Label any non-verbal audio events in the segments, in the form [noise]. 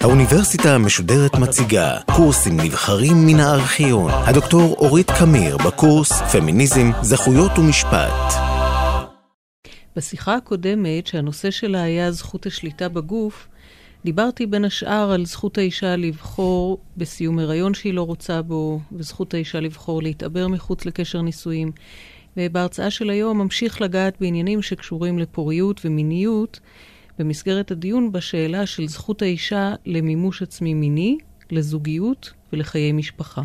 האוניברסיטה המשודרת מציגה קורסים נבחרים מן הארכיון. הדוקטור אורית קמיר בקורס פמיניזם, זכויות ומשפט. בשיחה הקודמת, שהנושא שלה היה זכות השליטה בגוף, דיברתי בין השאר על זכות האישה לבחור בסיום הריון שהיא לא רוצה בו, וזכות האישה לבחור להתעבר מחוץ לקשר נישואים. ובהרצאה של היום ממשיך לגעת בעניינים שקשורים לפוריות ומיניות, במסגרת הדיון בשאלה של זכות האישה למימוש עצמי מיני, לזוגיות ולחיי משפחה.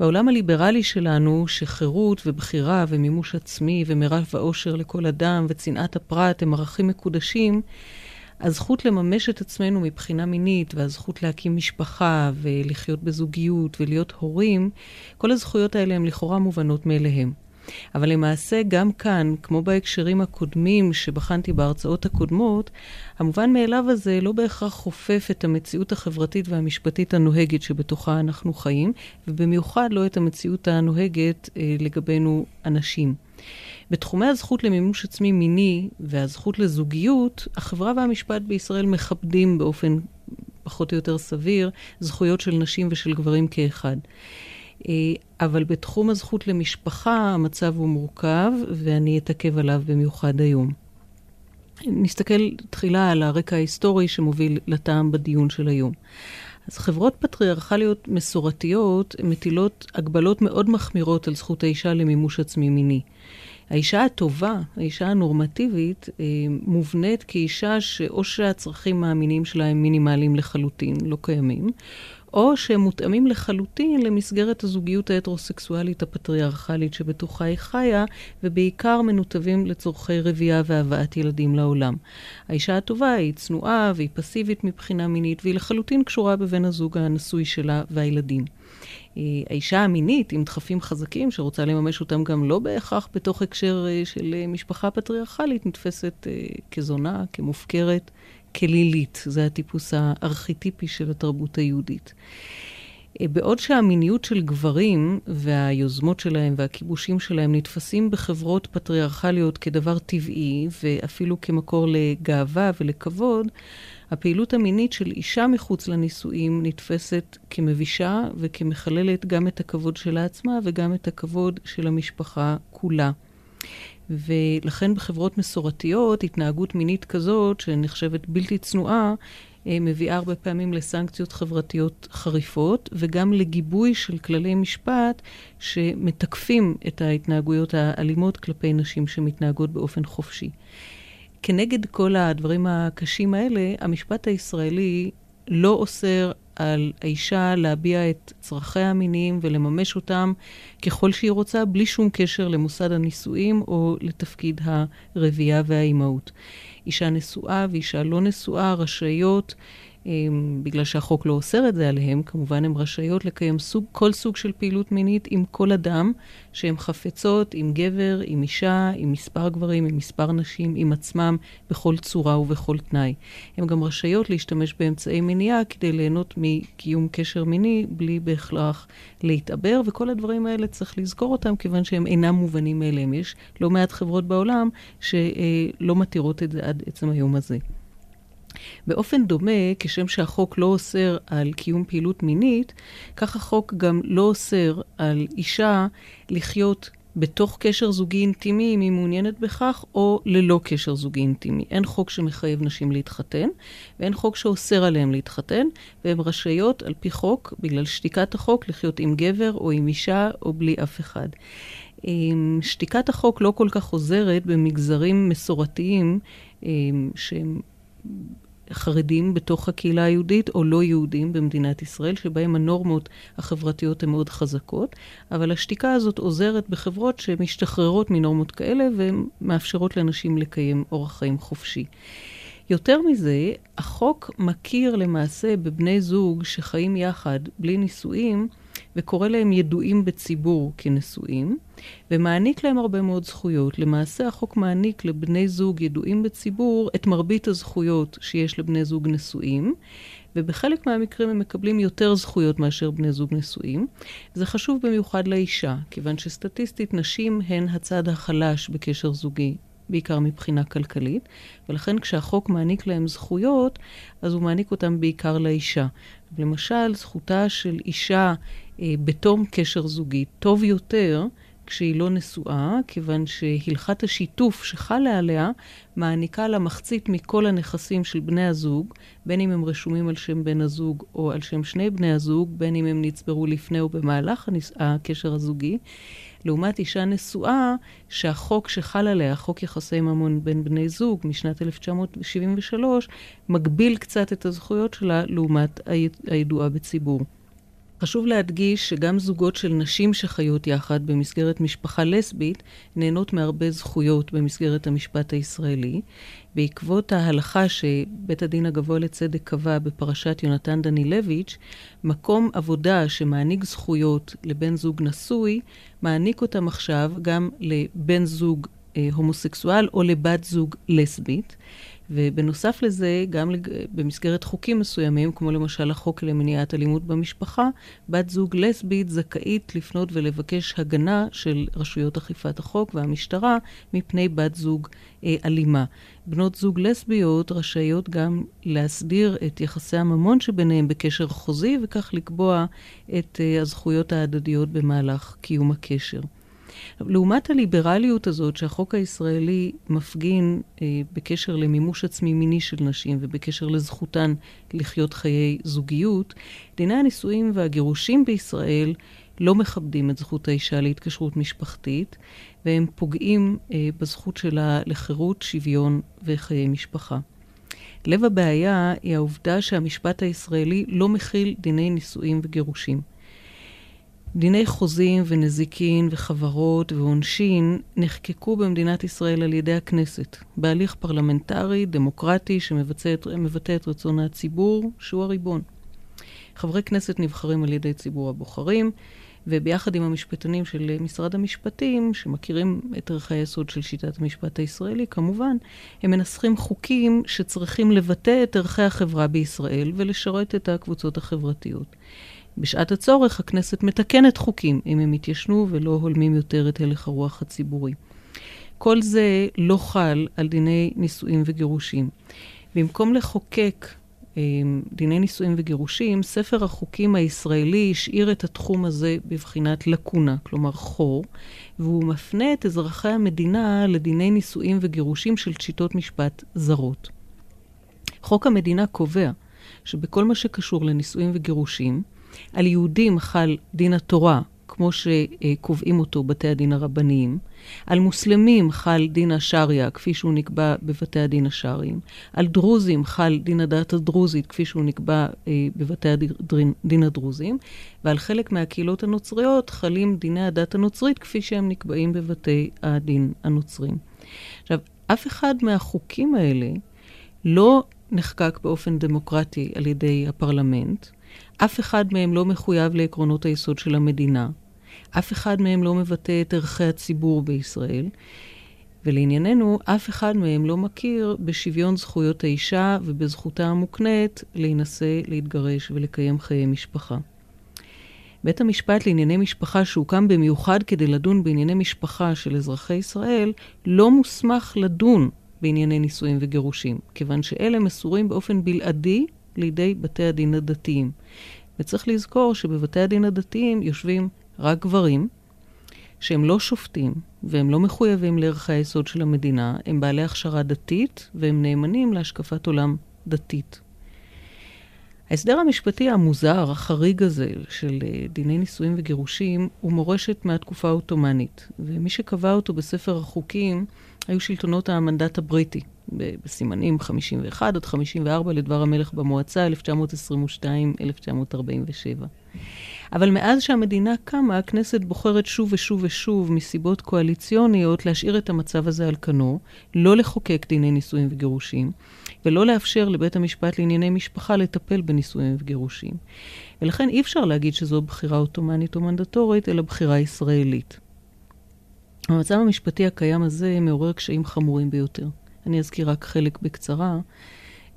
בעולם הליברלי שלנו, שחירות ובחירה ומימוש עצמי ומרב האושר לכל אדם וצנעת הפרט הם ערכים מקודשים, הזכות לממש את עצמנו מבחינה מינית והזכות להקים משפחה ולחיות בזוגיות ולהיות הורים, כל הזכויות האלה הן לכאורה מובנות מאליהם. אבל למעשה גם כאן, כמו בהקשרים הקודמים שבחנתי בהרצאות הקודמות, המובן מאליו הזה לא בהכרח חופף את המציאות החברתית והמשפטית הנוהגת שבתוכה אנחנו חיים, ובמיוחד לא את המציאות הנוהגת אה, לגבינו אנשים. בתחומי הזכות למימוש עצמי מיני והזכות לזוגיות, החברה והמשפט בישראל מכבדים באופן פחות או יותר סביר זכויות של נשים ושל גברים כאחד. אה, אבל בתחום הזכות למשפחה המצב הוא מורכב, ואני אתעכב עליו במיוחד היום. נסתכל תחילה על הרקע ההיסטורי שמוביל לטעם בדיון של היום. אז חברות פטריארכליות מסורתיות מטילות הגבלות מאוד מחמירות על זכות האישה למימוש עצמי מיני. האישה הטובה, האישה הנורמטיבית, אה, מובנית כאישה שאו שהצרכים המיניים שלה הם מינימליים לחלוטין, לא קיימים, או שהם מותאמים לחלוטין למסגרת הזוגיות ההטרוסקסואלית הפטריארכלית שבתוכה היא חיה, ובעיקר מנותבים לצורכי רבייה והבאת ילדים לעולם. האישה הטובה היא צנועה והיא פסיבית מבחינה מינית, והיא לחלוטין קשורה בבן הזוג הנשוי שלה והילדים. אה, האישה המינית עם דחפים חזקים, שרוצה לממש אותם גם לא בהכרח בתוך הקשר אה, של אה, משפחה פטריארכלית, נתפסת כזונה, כמופקרת, כלילית. זה הטיפוס הארכיטיפי של התרבות היהודית. בעוד שהמיניות של גברים והיוזמות שלהם והכיבושים שלהם נתפסים בחברות פטריארכליות כדבר טבעי ואפילו כמקור לגאווה ולכבוד, הפעילות המינית של אישה מחוץ לנישואים נתפסת כמבישה וכמחללת גם את הכבוד שלה עצמה וגם את הכבוד של המשפחה כולה. ולכן בחברות מסורתיות, התנהגות מינית כזאת, שנחשבת בלתי צנועה, אה, מביאה הרבה פעמים לסנקציות חברתיות חריפות, וגם לגיבוי של כללי משפט שמתקפים את ההתנהגויות האלימות כלפי נשים שמתנהגות באופן חופשי. כנגד כל הדברים הקשים האלה, המשפט הישראלי לא אוסר על האישה להביע את צרכיה המיניים ולממש אותם ככל שהיא רוצה, בלי שום קשר למוסד הנישואים או לתפקיד הרבייה והאימהות. אישה נשואה ואישה לא נשואה רשאיות בגלל שהחוק לא אוסר את זה עליהם, כמובן הן רשאיות לקיים סוג, כל סוג של פעילות מינית עם כל אדם שהן חפצות, עם גבר, עם אישה, עם מספר גברים, עם מספר נשים, עם עצמם, בכל צורה ובכל תנאי. הן גם רשאיות להשתמש באמצעי מניעה כדי ליהנות מקיום קשר מיני בלי בהכרח להתעבר, וכל הדברים האלה צריך לזכור אותם כיוון שהם אינם מובנים מאליהם. יש לא מעט חברות בעולם שלא מתירות את זה עד עצם היום הזה. באופן דומה, כשם שהחוק לא אוסר על קיום פעילות מינית, כך החוק גם לא אוסר על אישה לחיות בתוך קשר זוגי אינטימי, אם היא מעוניינת בכך, או ללא קשר זוגי אינטימי. אין חוק שמחייב נשים להתחתן, ואין חוק שאוסר עליהן להתחתן, והן רשאיות, על פי חוק, בגלל שתיקת החוק, לחיות עם גבר או עם אישה או בלי אף אחד. שתיקת החוק לא כל כך עוזרת במגזרים מסורתיים שהם חרדים בתוך הקהילה היהודית או לא יהודים במדינת ישראל, שבהם הנורמות החברתיות הן מאוד חזקות, אבל השתיקה הזאת עוזרת בחברות שמשתחררות מנורמות כאלה ומאפשרות לאנשים לקיים אורח חיים חופשי. יותר מזה, החוק מכיר למעשה בבני זוג שחיים יחד בלי נישואים וקורא להם ידועים בציבור כנשואים, ומעניק להם הרבה מאוד זכויות. למעשה החוק מעניק לבני זוג ידועים בציבור את מרבית הזכויות שיש לבני זוג נשואים, ובחלק מהמקרים הם מקבלים יותר זכויות מאשר בני זוג נשואים. זה חשוב במיוחד לאישה, כיוון שסטטיסטית נשים הן הצד החלש בקשר זוגי. בעיקר מבחינה כלכלית, ולכן כשהחוק מעניק להם זכויות, אז הוא מעניק אותם בעיקר לאישה. למשל, זכותה של אישה אה, בתום קשר זוגי טוב יותר כשהיא לא נשואה, כיוון שהלכת השיתוף שחלה עליה מעניקה לה מחצית מכל הנכסים של בני הזוג, בין אם הם רשומים על שם בן הזוג או על שם שני בני הזוג, בין אם הם נצברו לפני או במהלך הקשר הזוגי. לעומת אישה נשואה, שהחוק שחל עליה, חוק יחסי ממון בין בני זוג משנת 1973, מגביל קצת את הזכויות שלה לעומת הידועה בציבור. חשוב להדגיש שגם זוגות של נשים שחיות יחד במסגרת משפחה לסבית נהנות מהרבה זכויות במסגרת המשפט הישראלי. בעקבות ההלכה שבית הדין הגבוה לצדק קבע בפרשת יונתן דנילביץ', מקום עבודה שמעניק זכויות לבן זוג נשוי, מעניק אותם עכשיו גם לבן זוג אה, הומוסקסואל או לבת זוג לסבית. ובנוסף לזה, גם לג... במסגרת חוקים מסוימים, כמו למשל החוק למניעת אלימות במשפחה, בת זוג לסבית זכאית לפנות ולבקש הגנה של רשויות אכיפת החוק והמשטרה מפני בת זוג אה, אלימה. בנות זוג לסביות רשאיות גם להסדיר את יחסי הממון שביניהם בקשר חוזי, וכך לקבוע את אה, הזכויות ההדדיות במהלך קיום הקשר. לעומת הליברליות הזאת שהחוק הישראלי מפגין אה, בקשר למימוש עצמי מיני של נשים ובקשר לזכותן לחיות חיי זוגיות, דיני הנישואים והגירושים בישראל לא מכבדים את זכות האישה להתקשרות משפחתית, והם פוגעים אה, בזכות שלה לחירות, שוויון וחיי משפחה. לב הבעיה היא העובדה שהמשפט הישראלי לא מכיל דיני נישואים וגירושים. דיני חוזים ונזיקין וחברות ועונשין נחקקו במדינת ישראל על ידי הכנסת, בהליך פרלמנטרי, דמוקרטי, שמבטא את רצון הציבור, שהוא הריבון. חברי כנסת נבחרים על ידי ציבור הבוחרים, וביחד עם המשפטנים של משרד המשפטים, שמכירים את ערכי היסוד של שיטת המשפט הישראלי, כמובן, הם מנסחים חוקים שצריכים לבטא את ערכי החברה בישראל ולשרת את הקבוצות החברתיות. בשעת הצורך הכנסת מתקנת חוקים אם הם התיישנו ולא הולמים יותר את הלך הרוח הציבורי. כל זה לא חל על דיני נישואים וגירושים. במקום לחוקק אה, דיני נישואים וגירושים, ספר החוקים הישראלי השאיר את התחום הזה בבחינת לקונה, כלומר חור, והוא מפנה את אזרחי המדינה לדיני נישואים וגירושים של שיטות משפט זרות. חוק המדינה קובע שבכל מה שקשור לנישואים וגירושים, על יהודים חל דין התורה, כמו שקובעים אותו בתי הדין הרבניים. על מוסלמים חל דין השריעה, כפי שהוא נקבע בבתי הדין השרעיים. על דרוזים חל דין הדת הדרוזית, כפי שהוא נקבע אה, בבתי הדין הדרוזיים. ועל חלק מהקהילות הנוצריות חלים דיני הדת הנוצרית, כפי שהם נקבעים בבתי הדין הנוצרים. עכשיו, אף אחד מהחוקים האלה לא נחקק באופן דמוקרטי על ידי הפרלמנט. אף אחד מהם לא מחויב לעקרונות היסוד של המדינה. אף אחד מהם לא מבטא את ערכי הציבור בישראל. ולענייננו, אף אחד מהם לא מכיר בשוויון זכויות האישה ובזכותה המוקנית להינשא, להתגרש ולקיים חיי משפחה. בית המשפט לענייני משפחה שהוקם במיוחד כדי לדון בענייני משפחה של אזרחי ישראל, לא מוסמך לדון בענייני נישואים וגירושים, כיוון שאלה מסורים באופן בלעדי לידי בתי הדין הדתיים. וצריך לזכור שבבתי הדין הדתיים יושבים רק גברים, שהם לא שופטים והם לא מחויבים לערכי היסוד של המדינה, הם בעלי הכשרה דתית והם נאמנים להשקפת עולם דתית. ההסדר המשפטי המוזר, החריג הזה, של אה, דיני נישואים וגירושים, הוא מורשת מהתקופה העות'מאנית, ומי שקבע אותו בספר החוקים היו שלטונות המנדט הבריטי, בסימנים 51 עד 54 לדבר המלך במועצה, 1922-1947. אבל מאז שהמדינה קמה, הכנסת בוחרת שוב ושוב ושוב, מסיבות קואליציוניות, להשאיר את המצב הזה על כנו, לא לחוקק דיני נישואים וגירושים, ולא לאפשר לבית המשפט לענייני משפחה לטפל בנישואים וגירושים. ולכן אי אפשר להגיד שזו בחירה עות'מאנית או מנדטורית, אלא בחירה ישראלית. המצב המשפטי הקיים הזה מעורר קשיים חמורים ביותר. אני אזכיר רק חלק בקצרה.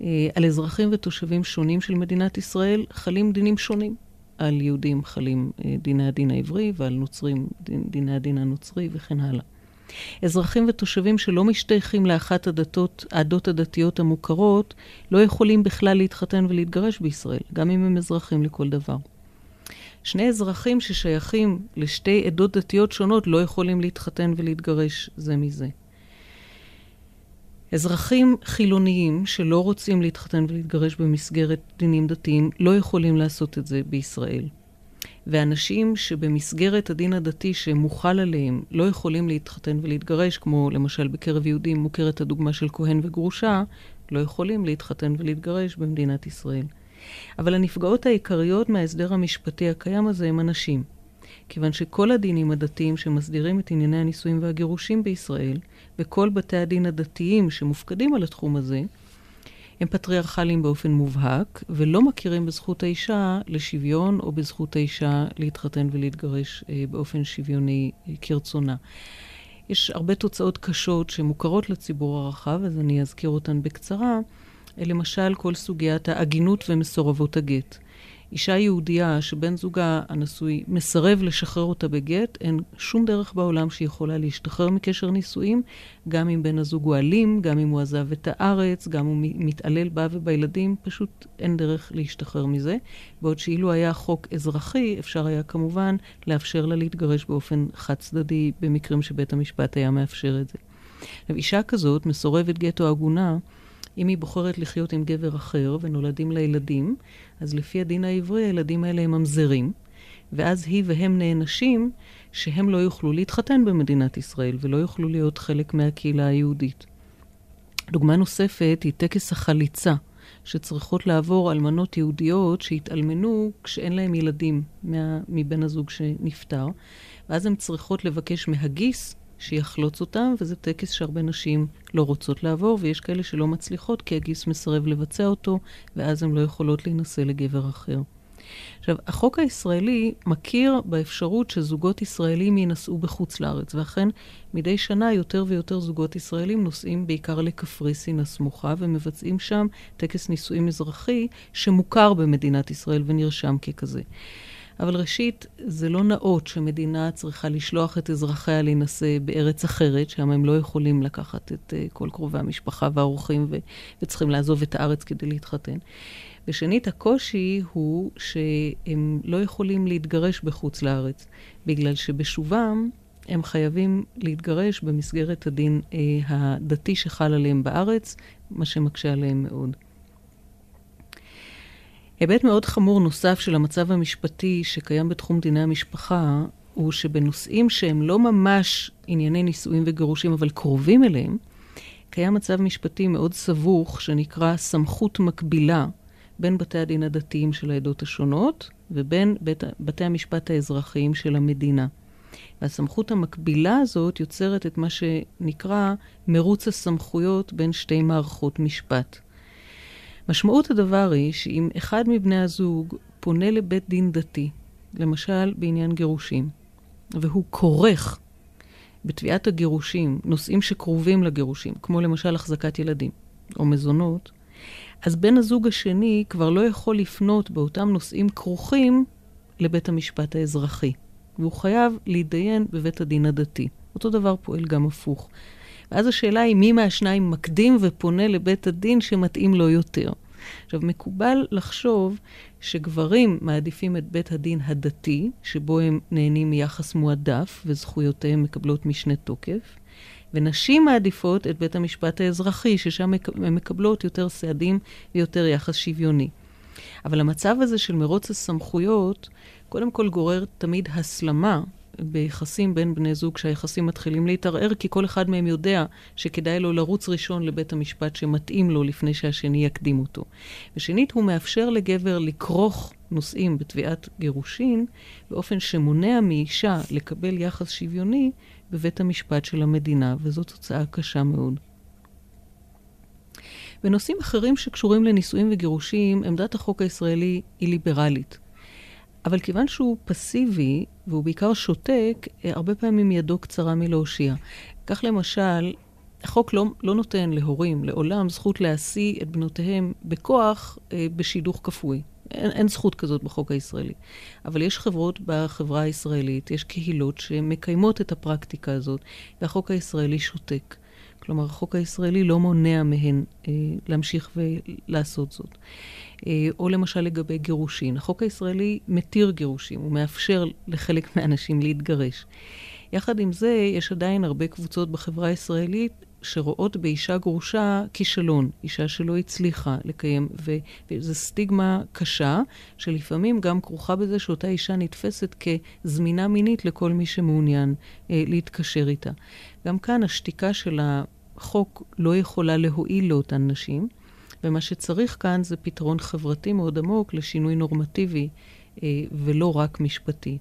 אה, על אזרחים ותושבים שונים של מדינת ישראל חלים דינים שונים. על יהודים חלים אה, דיני הדין העברי ועל נוצרים דיני הדין הנוצרי וכן הלאה. אזרחים ותושבים שלא משתייכים לאחת הדתות, העדות הדתיות המוכרות, לא יכולים בכלל להתחתן ולהתגרש בישראל, גם אם הם אזרחים לכל דבר. שני אזרחים ששייכים לשתי עדות דתיות שונות לא יכולים להתחתן ולהתגרש זה מזה. אזרחים חילוניים שלא רוצים להתחתן ולהתגרש במסגרת דינים דתיים לא יכולים לעשות את זה בישראל. ואנשים שבמסגרת הדין הדתי שמוחל עליהם לא יכולים להתחתן ולהתגרש, כמו למשל בקרב יהודים מוכרת הדוגמה של כהן וגרושה, לא יכולים להתחתן ולהתגרש במדינת ישראל. אבל הנפגעות העיקריות מההסדר המשפטי הקיים הזה הם הנשים. כיוון שכל הדינים הדתיים שמסדירים את ענייני הנישואים והגירושים בישראל, וכל בתי הדין הדתיים שמופקדים על התחום הזה, הם פטריארכליים באופן מובהק, ולא מכירים בזכות האישה לשוויון או בזכות האישה להתחתן ולהתגרש אה, באופן שוויוני אה, כרצונה. יש הרבה תוצאות קשות שמוכרות לציבור הרחב, אז אני אזכיר אותן בקצרה. למשל, כל סוגיית העגינות ומסורבות הגט. אישה יהודייה שבן זוגה הנשוי מסרב לשחרר אותה בגט, אין שום דרך בעולם שהיא יכולה להשתחרר מקשר נישואים, גם אם בן הזוג הוא אלים, גם אם הוא עזב את הארץ, גם הוא מתעלל בה ובילדים, פשוט אין דרך להשתחרר מזה. בעוד שאילו היה חוק אזרחי, אפשר היה כמובן לאפשר לה להתגרש באופן חד צדדי במקרים שבית המשפט היה מאפשר את זה. אישה כזאת, מסורבת גט או עגונה, אם היא בוחרת לחיות עם גבר אחר ונולדים לה ילדים, אז לפי הדין העברי הילדים האלה הם ממזרים, ואז היא והם נענשים שהם לא יוכלו להתחתן במדינת ישראל ולא יוכלו להיות חלק מהקהילה היהודית. דוגמה נוספת היא טקס החליצה, שצריכות לעבור אלמנות יהודיות שהתאלמנו כשאין להם ילדים מה, מבן הזוג שנפטר, ואז הן צריכות לבקש מהגיס שיחלוץ אותם, וזה טקס שהרבה נשים לא רוצות לעבור, ויש כאלה שלא מצליחות כי הגיס מסרב לבצע אותו, ואז הן לא יכולות להינשא לגבר אחר. עכשיו, החוק הישראלי מכיר באפשרות שזוגות ישראלים יינשאו בחוץ לארץ, ואכן מדי שנה יותר ויותר זוגות ישראלים נוסעים בעיקר לקפריסין הסמוכה ומבצעים שם טקס נישואים אזרחי שמוכר במדינת ישראל ונרשם ככזה. אבל ראשית, זה לא נאות שמדינה צריכה לשלוח את אזרחיה להינשא בארץ אחרת, שם הם לא יכולים לקחת את uh, כל קרובי המשפחה והאורחים ו- וצריכים לעזוב את הארץ כדי להתחתן. ושנית, הקושי הוא שהם לא יכולים להתגרש בחוץ לארץ, בגלל שבשובם הם חייבים להתגרש במסגרת הדין אה, הדתי שחל עליהם בארץ, מה שמקשה עליהם מאוד. היבט מאוד חמור נוסף של המצב המשפטי שקיים בתחום דיני המשפחה, הוא שבנושאים שהם לא ממש ענייני נישואים וגירושים, אבל קרובים אליהם, קיים מצב משפטי מאוד סבוך שנקרא סמכות מקבילה בין בתי הדין הדתיים של העדות השונות ובין בית, בתי המשפט האזרחיים של המדינה. והסמכות המקבילה הזאת יוצרת את מה שנקרא מרוץ הסמכויות בין שתי מערכות משפט. משמעות הדבר היא שאם אחד מבני הזוג פונה לבית דין דתי, למשל בעניין גירושים, והוא כורך בתביעת הגירושים נושאים שקרובים לגירושים, כמו למשל החזקת ילדים או מזונות, אז בן הזוג השני כבר לא יכול לפנות באותם נושאים כרוכים לבית המשפט האזרחי, והוא חייב להתדיין בבית הדין הדתי. אותו דבר פועל גם הפוך. ואז השאלה היא מי מהשניים מקדים ופונה לבית הדין שמתאים לו יותר. עכשיו, מקובל לחשוב שגברים מעדיפים את בית הדין הדתי, שבו הם נהנים מיחס מועדף וזכויותיהם מקבלות משנה תוקף, ונשים מעדיפות את בית המשפט האזרחי, ששם הן מקבלות יותר סעדים ויותר יחס שוויוני. אבל המצב הזה של מרוץ הסמכויות, קודם כל גורר תמיד הסלמה ביחסים בין בני זוג, שהיחסים מתחילים להתערער, כי כל אחד מהם יודע שכדאי לו לרוץ ראשון לבית המשפט שמתאים לו לפני שהשני יקדים אותו. ושנית, הוא מאפשר לגבר לכרוך נושאים בתביעת גירושין, באופן שמונע מאישה לקבל יחס שוויוני בבית המשפט של המדינה, וזו תוצאה קשה מאוד. בנושאים אחרים שקשורים לנישואים וגירושים, עמדת החוק הישראלי היא ליברלית. אבל כיוון שהוא פסיבי, והוא בעיקר שותק, הרבה פעמים ידו קצרה מלהושיע. כך למשל, החוק לא, לא נותן להורים לעולם זכות להשיא את בנותיהם בכוח אה, בשידוך כפוי. אין, אין זכות כזאת בחוק הישראלי. אבל יש חברות בחברה הישראלית, יש קהילות שמקיימות את הפרקטיקה הזאת, והחוק הישראלי שותק. כלומר, החוק הישראלי לא מונע מהן אה, להמשיך ולעשות זאת. אה, או למשל לגבי גירושין. החוק הישראלי מתיר גירושים, הוא מאפשר לחלק [laughs] מהאנשים להתגרש. יחד עם זה, יש עדיין הרבה קבוצות בחברה הישראלית שרואות באישה גרושה כישלון, אישה שלא הצליחה לקיים, ו- וזו סטיגמה קשה, שלפעמים גם כרוכה בזה שאותה אישה נתפסת כזמינה מינית לכל מי שמעוניין אה, להתקשר איתה. גם כאן השתיקה של החוק לא יכולה להועיל לאותן נשים, ומה שצריך כאן זה פתרון חברתי מאוד עמוק לשינוי נורמטיבי, אה, ולא רק משפטי.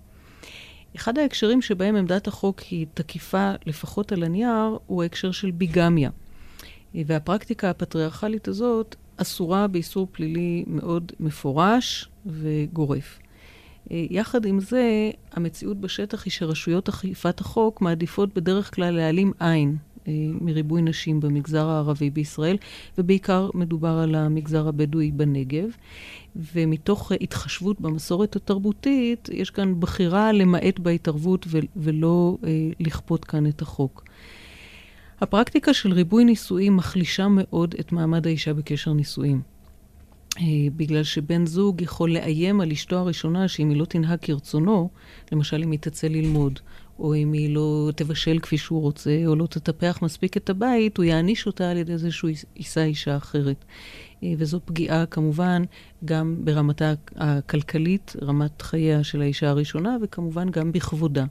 אחד ההקשרים שבהם עמדת החוק היא תקיפה, לפחות על הנייר, הוא ההקשר של ביגמיה. והפרקטיקה הפטריארכלית הזאת אסורה באיסור פלילי מאוד מפורש וגורף. יחד עם זה, המציאות בשטח היא שרשויות אכיפת החוק מעדיפות בדרך כלל להעלים עין אה, מריבוי נשים במגזר הערבי בישראל, ובעיקר מדובר על המגזר הבדואי בנגב. ומתוך התחשבות במסורת התרבותית, יש כאן בחירה למעט בהתערבות ולא אה, לכפות כאן את החוק. הפרקטיקה של ריבוי נישואים מחלישה מאוד את מעמד האישה בקשר נישואים. אה, בגלל שבן זוג יכול לאיים על אשתו הראשונה שאם היא לא תנהג כרצונו, למשל אם היא תצא ללמוד, או אם היא לא תבשל כפי שהוא רוצה, או לא תטפח מספיק את הבית, הוא יעניש אותה על ידי זה שהוא יישא אישה אחרת. אה, וזו פגיעה כמובן גם ברמתה הכלכלית, רמת חייה של האישה הראשונה, וכמובן גם בכבודה.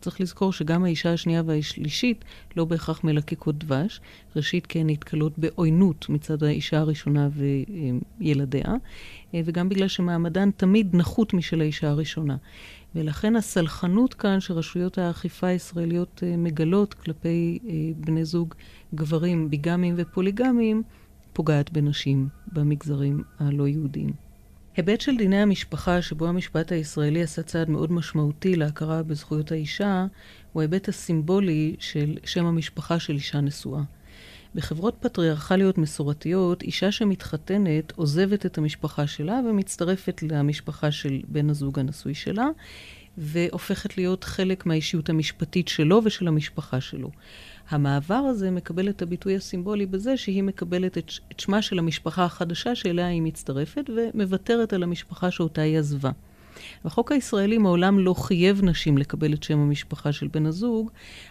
צריך לזכור שגם האישה השנייה והשלישית לא בהכרח מלקקות דבש. ראשית, כי הן נתקלות בעוינות מצד האישה הראשונה וילדיה, אה, וגם בגלל שמעמדן תמיד נחות משל האישה הראשונה. ולכן הסלחנות כאן שרשויות האכיפה הישראליות אה, מגלות כלפי בני זוג גברים ביגמיים ופוליגמיים, פוגעת בנשים במגזרים הלא יהודיים. היבט של דיני המשפחה, שבו המשפט הישראלי עשה צעד מאוד משמעותי להכרה בזכויות האישה, הוא ההיבט הסימבולי של שם המשפחה של אישה נשואה. בחברות פטריארכליות מסורתיות, אישה שמתחתנת עוזבת את המשפחה שלה ומצטרפת למשפחה של בן הזוג הנשוי שלה, והופכת להיות חלק מהאישיות המשפטית שלו ושל המשפחה שלו. המעבר הזה מקבל את הביטוי הסימבולי בזה שהיא מקבלת את, את שמה של המשפחה החדשה שאליה היא מצטרפת ומוותרת על המשפחה שאותה היא עזבה. החוק הישראלי מעולם לא חייב נשים לקבל את שם המשפחה של בן הזוג,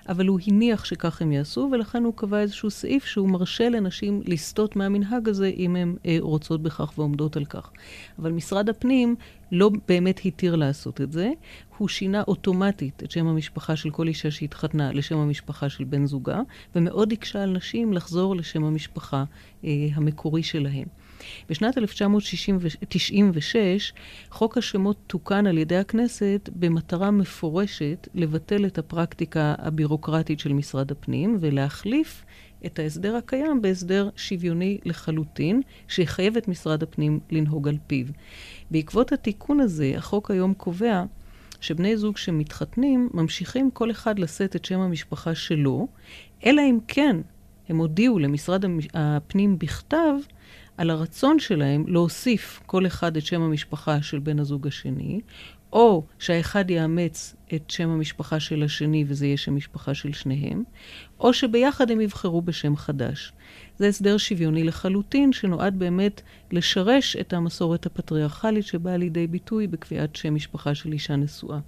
אבל הוא הניח שכך הם יעשו, ולכן הוא קבע איזשהו סעיף שהוא מרשה לנשים לסטות מהמנהג הזה אם הן אה, רוצות בכך ועומדות על כך. אבל משרד הפנים לא באמת התיר לעשות את זה, הוא שינה אוטומטית את שם המשפחה של כל אישה שהתחתנה לשם המשפחה של בן זוגה, ומאוד הקשה על נשים לחזור לשם המשפחה אה, המקורי שלהם. בשנת 1996, חוק השמות תוקן על ידי הכנסת במטרה מפורשת לבטל את הפרקטיקה הבירוקרטית של משרד הפנים ולהחליף את ההסדר הקיים בהסדר שוויוני לחלוטין, שיחייב את משרד הפנים לנהוג על פיו. בעקבות התיקון הזה, החוק היום קובע שבני זוג שמתחתנים ממשיכים כל אחד לשאת את שם המשפחה שלו, אלא אם כן הם הודיעו למשרד הפנים בכתב על הרצון שלהם להוסיף כל אחד את שם המשפחה של בן הזוג השני, או שהאחד יאמץ את שם המשפחה של השני וזה יהיה שם משפחה של שניהם, או שביחד הם יבחרו בשם חדש. זה הסדר שוויוני לחלוטין, שנועד באמת לשרש את המסורת הפטריארכלית שבאה לידי ביטוי בקביעת שם משפחה של אישה נשואה.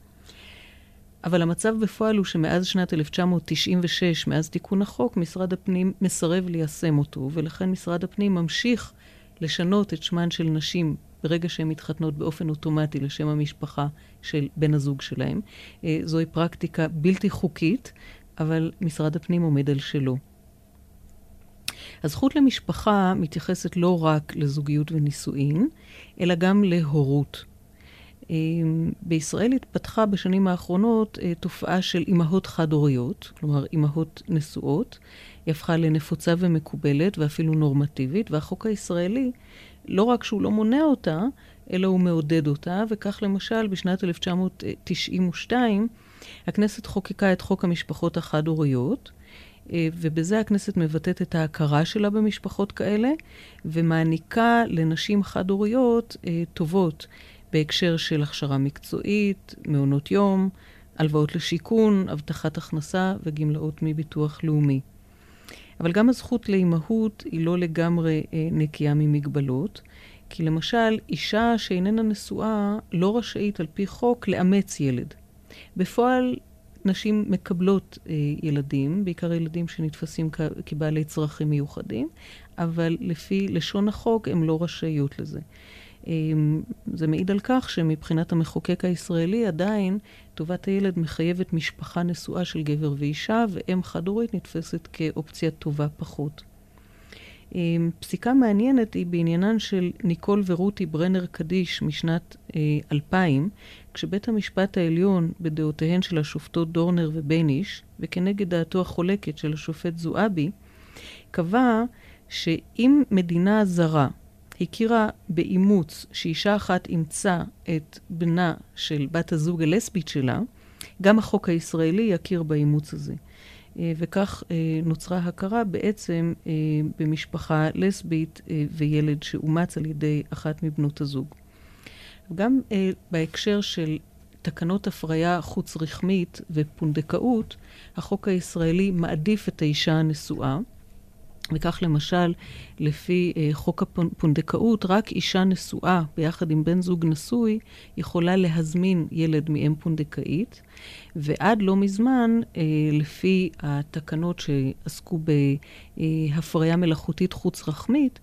אבל המצב בפועל הוא שמאז שנת 1996, מאז תיקון החוק, משרד הפנים מסרב ליישם אותו, ולכן משרד הפנים ממשיך לשנות את שמן של נשים ברגע שהן מתחתנות באופן אוטומטי לשם המשפחה של בן הזוג שלהם. אה, זוהי פרקטיקה בלתי חוקית, אבל משרד הפנים עומד על שלו. הזכות למשפחה מתייחסת לא רק לזוגיות ונישואין, אלא גם להורות. בישראל התפתחה בשנים האחרונות תופעה של אימהות חד-הוריות, כלומר אימהות נשואות. היא הפכה לנפוצה ומקובלת ואפילו נורמטיבית, והחוק הישראלי, לא רק שהוא לא מונע אותה, אלא הוא מעודד אותה, וכך למשל בשנת 1992 הכנסת חוקקה את חוק המשפחות החד-הוריות, אה, ובזה הכנסת מבטאת את ההכרה שלה במשפחות כאלה, ומעניקה לנשים חד-הוריות אה, טובות בהקשר של הכשרה מקצועית, מעונות יום, הלוואות לשיכון, הבטחת הכנסה וגמלאות מביטוח לאומי. אבל גם הזכות לאימהות היא לא לגמרי אה, נקייה ממגבלות, כי למשל, אישה שאיננה נשואה לא רשאית על פי חוק לאמץ ילד. בפועל, נשים מקבלות אה, ילדים, בעיקר ילדים שנתפסים כ- כבעלי צרכים מיוחדים, אבל לפי לשון החוק הן לא רשאיות לזה. זה מעיד על כך שמבחינת המחוקק הישראלי עדיין טובת הילד מחייבת משפחה נשואה של גבר ואישה, ואם חד-הורית נתפסת כאופציה טובה פחות. פסיקה מעניינת היא בעניינן של ניקול ורותי ברנר קדיש משנת 2000, אה, כשבית המשפט העליון, בדעותיהן של השופטות דורנר ובייניש, וכנגד דעתו החולקת של השופט זועבי, קבע שאם מדינה זרה הכירה באימוץ שאישה אחת אימצה את בנה של בת הזוג הלסבית שלה, גם החוק הישראלי יכיר באימוץ הזה. אה, וכך אה, נוצרה הכרה בעצם אה, במשפחה לסבית וילד שאומץ על ידי אחת מבנות הזוג. גם בהקשר של תקנות הפריה חוץ-רחמית ופונדקאות, החוק הישראלי מעדיף את האישה הנשואה. וכך למשל, לפי אה, חוק הפונדקאות, רק אישה נשואה ביחד עם בן זוג נשוי יכולה להזמין ילד מאם פונדקאית, ועד לא מזמן, אה, לפי התקנות שעסקו בהפריה מלאכותית חוץ-רחמית,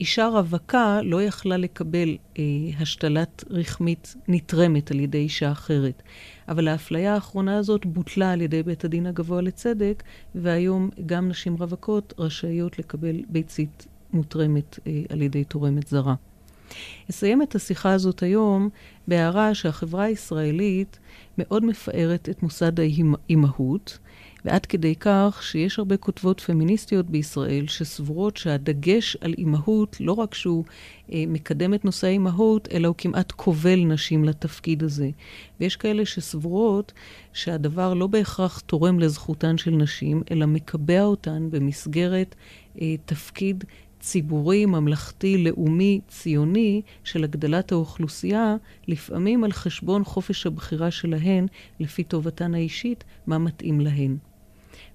אישה רווקה לא יכלה לקבל אה, השתלת רחמית נתרמת על ידי אישה אחרת. אבל האפליה האחרונה הזאת בוטלה על ידי בית הדין הגבוה לצדק, והיום גם נשים רווקות רשאיות לקבל ביצית מותרמת אה, על ידי תורמת זרה. אסיים את השיחה הזאת היום בהערה שהחברה הישראלית מאוד מפארת את מוסד האימהות, ועד כדי כך שיש הרבה כותבות פמיניסטיות בישראל שסבורות שהדגש על אימהות, לא רק שהוא אה, מקדם את נושא האימהות, אלא הוא כמעט כובל נשים לתפקיד הזה. ויש כאלה שסבורות שהדבר לא בהכרח תורם לזכותן של נשים, אלא מקבע אותן במסגרת אה, תפקיד ציבורי, ממלכתי, לאומי, ציוני, של הגדלת האוכלוסייה, לפעמים על חשבון חופש הבחירה שלהן, לפי טובתן האישית, מה מתאים להן.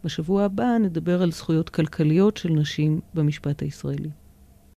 בשבוע הבא נדבר על זכויות כלכליות של נשים במשפט הישראלי.